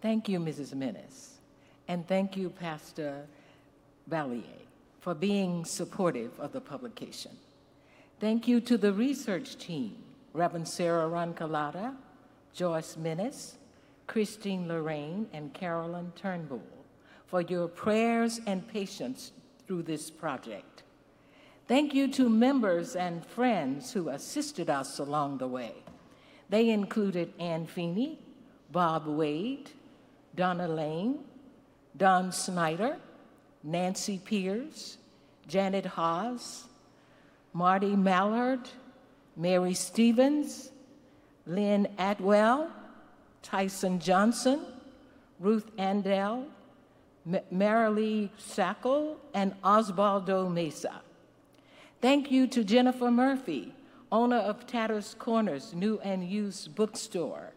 Thank you, Mrs. Minnis. And thank you, Pastor Valier, for being supportive of the publication. Thank you to the research team, Reverend Sarah Roncalata, Joyce Minnis, Christine Lorraine, and Carolyn Turnbull, for your prayers and patience through this project. Thank you to members and friends who assisted us along the way. They included Ann Feeney, Bob Wade, Donna Lane, Don Snyder, Nancy Pierce, Janet Haas, Marty Mallard, Mary Stevens, Lynn Atwell, Tyson Johnson, Ruth Andel, M- Marilee Sackle, and Osvaldo Mesa. Thank you to Jennifer Murphy, owner of Tatter's Corners New and Used Bookstore,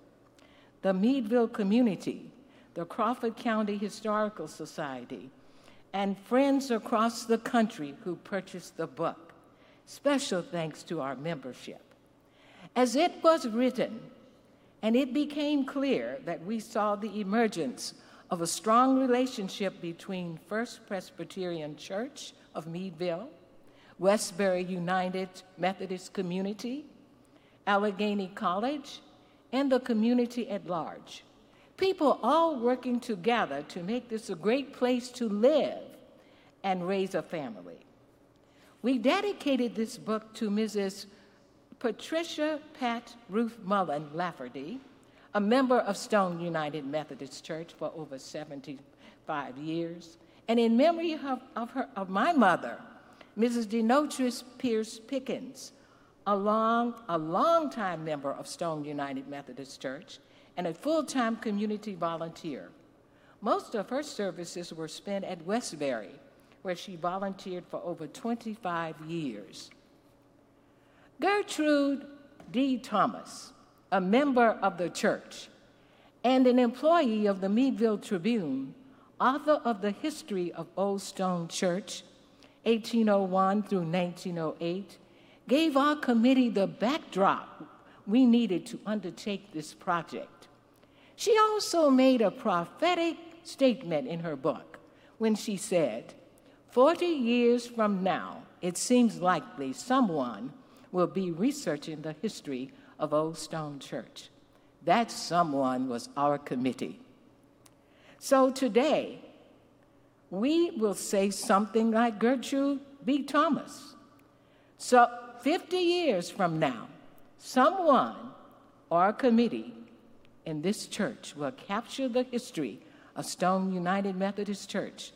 the Meadville Community, the Crawford County Historical Society, and friends across the country who purchased the book. Special thanks to our membership. As it was written, and it became clear that we saw the emergence of a strong relationship between First Presbyterian Church of Meadville, Wesbury United Methodist Community, Allegheny College, and the community at large. People all working together to make this a great place to live and raise a family. We dedicated this book to Mrs. Patricia Pat Ruth Mullen Lafferty, a member of Stone United Methodist Church for over 75 years, and in memory of, of, her, of my mother, Mrs. Denotris Pierce Pickens, a long, a long-time member of Stone United Methodist Church and a full-time community volunteer. Most of her services were spent at Wesbury, where she volunteered for over 25 years. Gertrude D. Thomas, a member of the church and an employee of the Meadville Tribune, author of the history of Old Stone Church, 1801 through 1908, gave our committee the backdrop we needed to undertake this project. She also made a prophetic statement in her book when she said, 40 years from now, it seems likely someone will be researching the history of Old Stone Church. That someone was our committee. So today, we will say something like Gertrude B. Thomas. So 50 years from now, someone or a committee in this church will capture the history of Stone United Methodist Church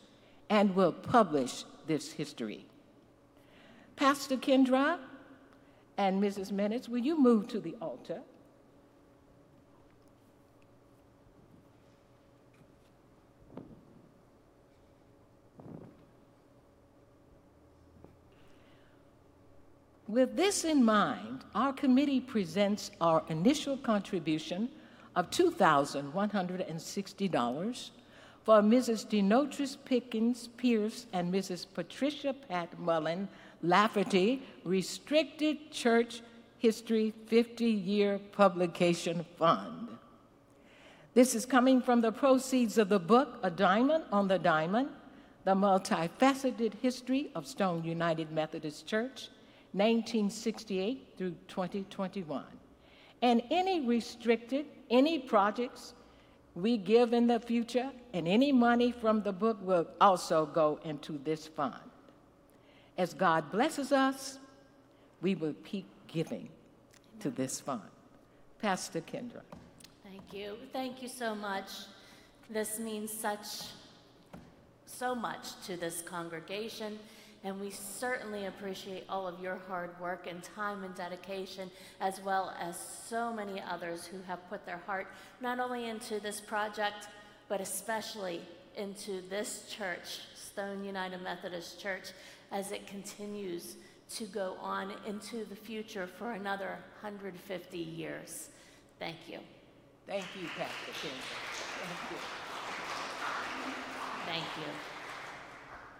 and will publish this history. Pastor Kendra and Mrs. Minnis, will you move to the altar? With this in mind, our committee presents our initial contribution of $2,160 for Mrs. Denotris Pickens Pierce and Mrs. Patricia Pat Mullen Lafferty Restricted Church History 50 Year Publication Fund. This is coming from the proceeds of the book A Diamond on the Diamond The Multifaceted History of Stone United Methodist Church 1968 through 2021. And any restricted, any projects we give in the future, and any money from the book will also go into this fund. As God blesses us, we will keep giving to this fund. Pastor Kendra. Thank you. Thank you so much. This means such, so much to this congregation and we certainly appreciate all of your hard work and time and dedication, as well as so many others who have put their heart not only into this project, but especially into this church, Stone United Methodist Church, as it continues to go on into the future for another 150 years. Thank you. Thank you, Pastor King. Thank you. Thank you.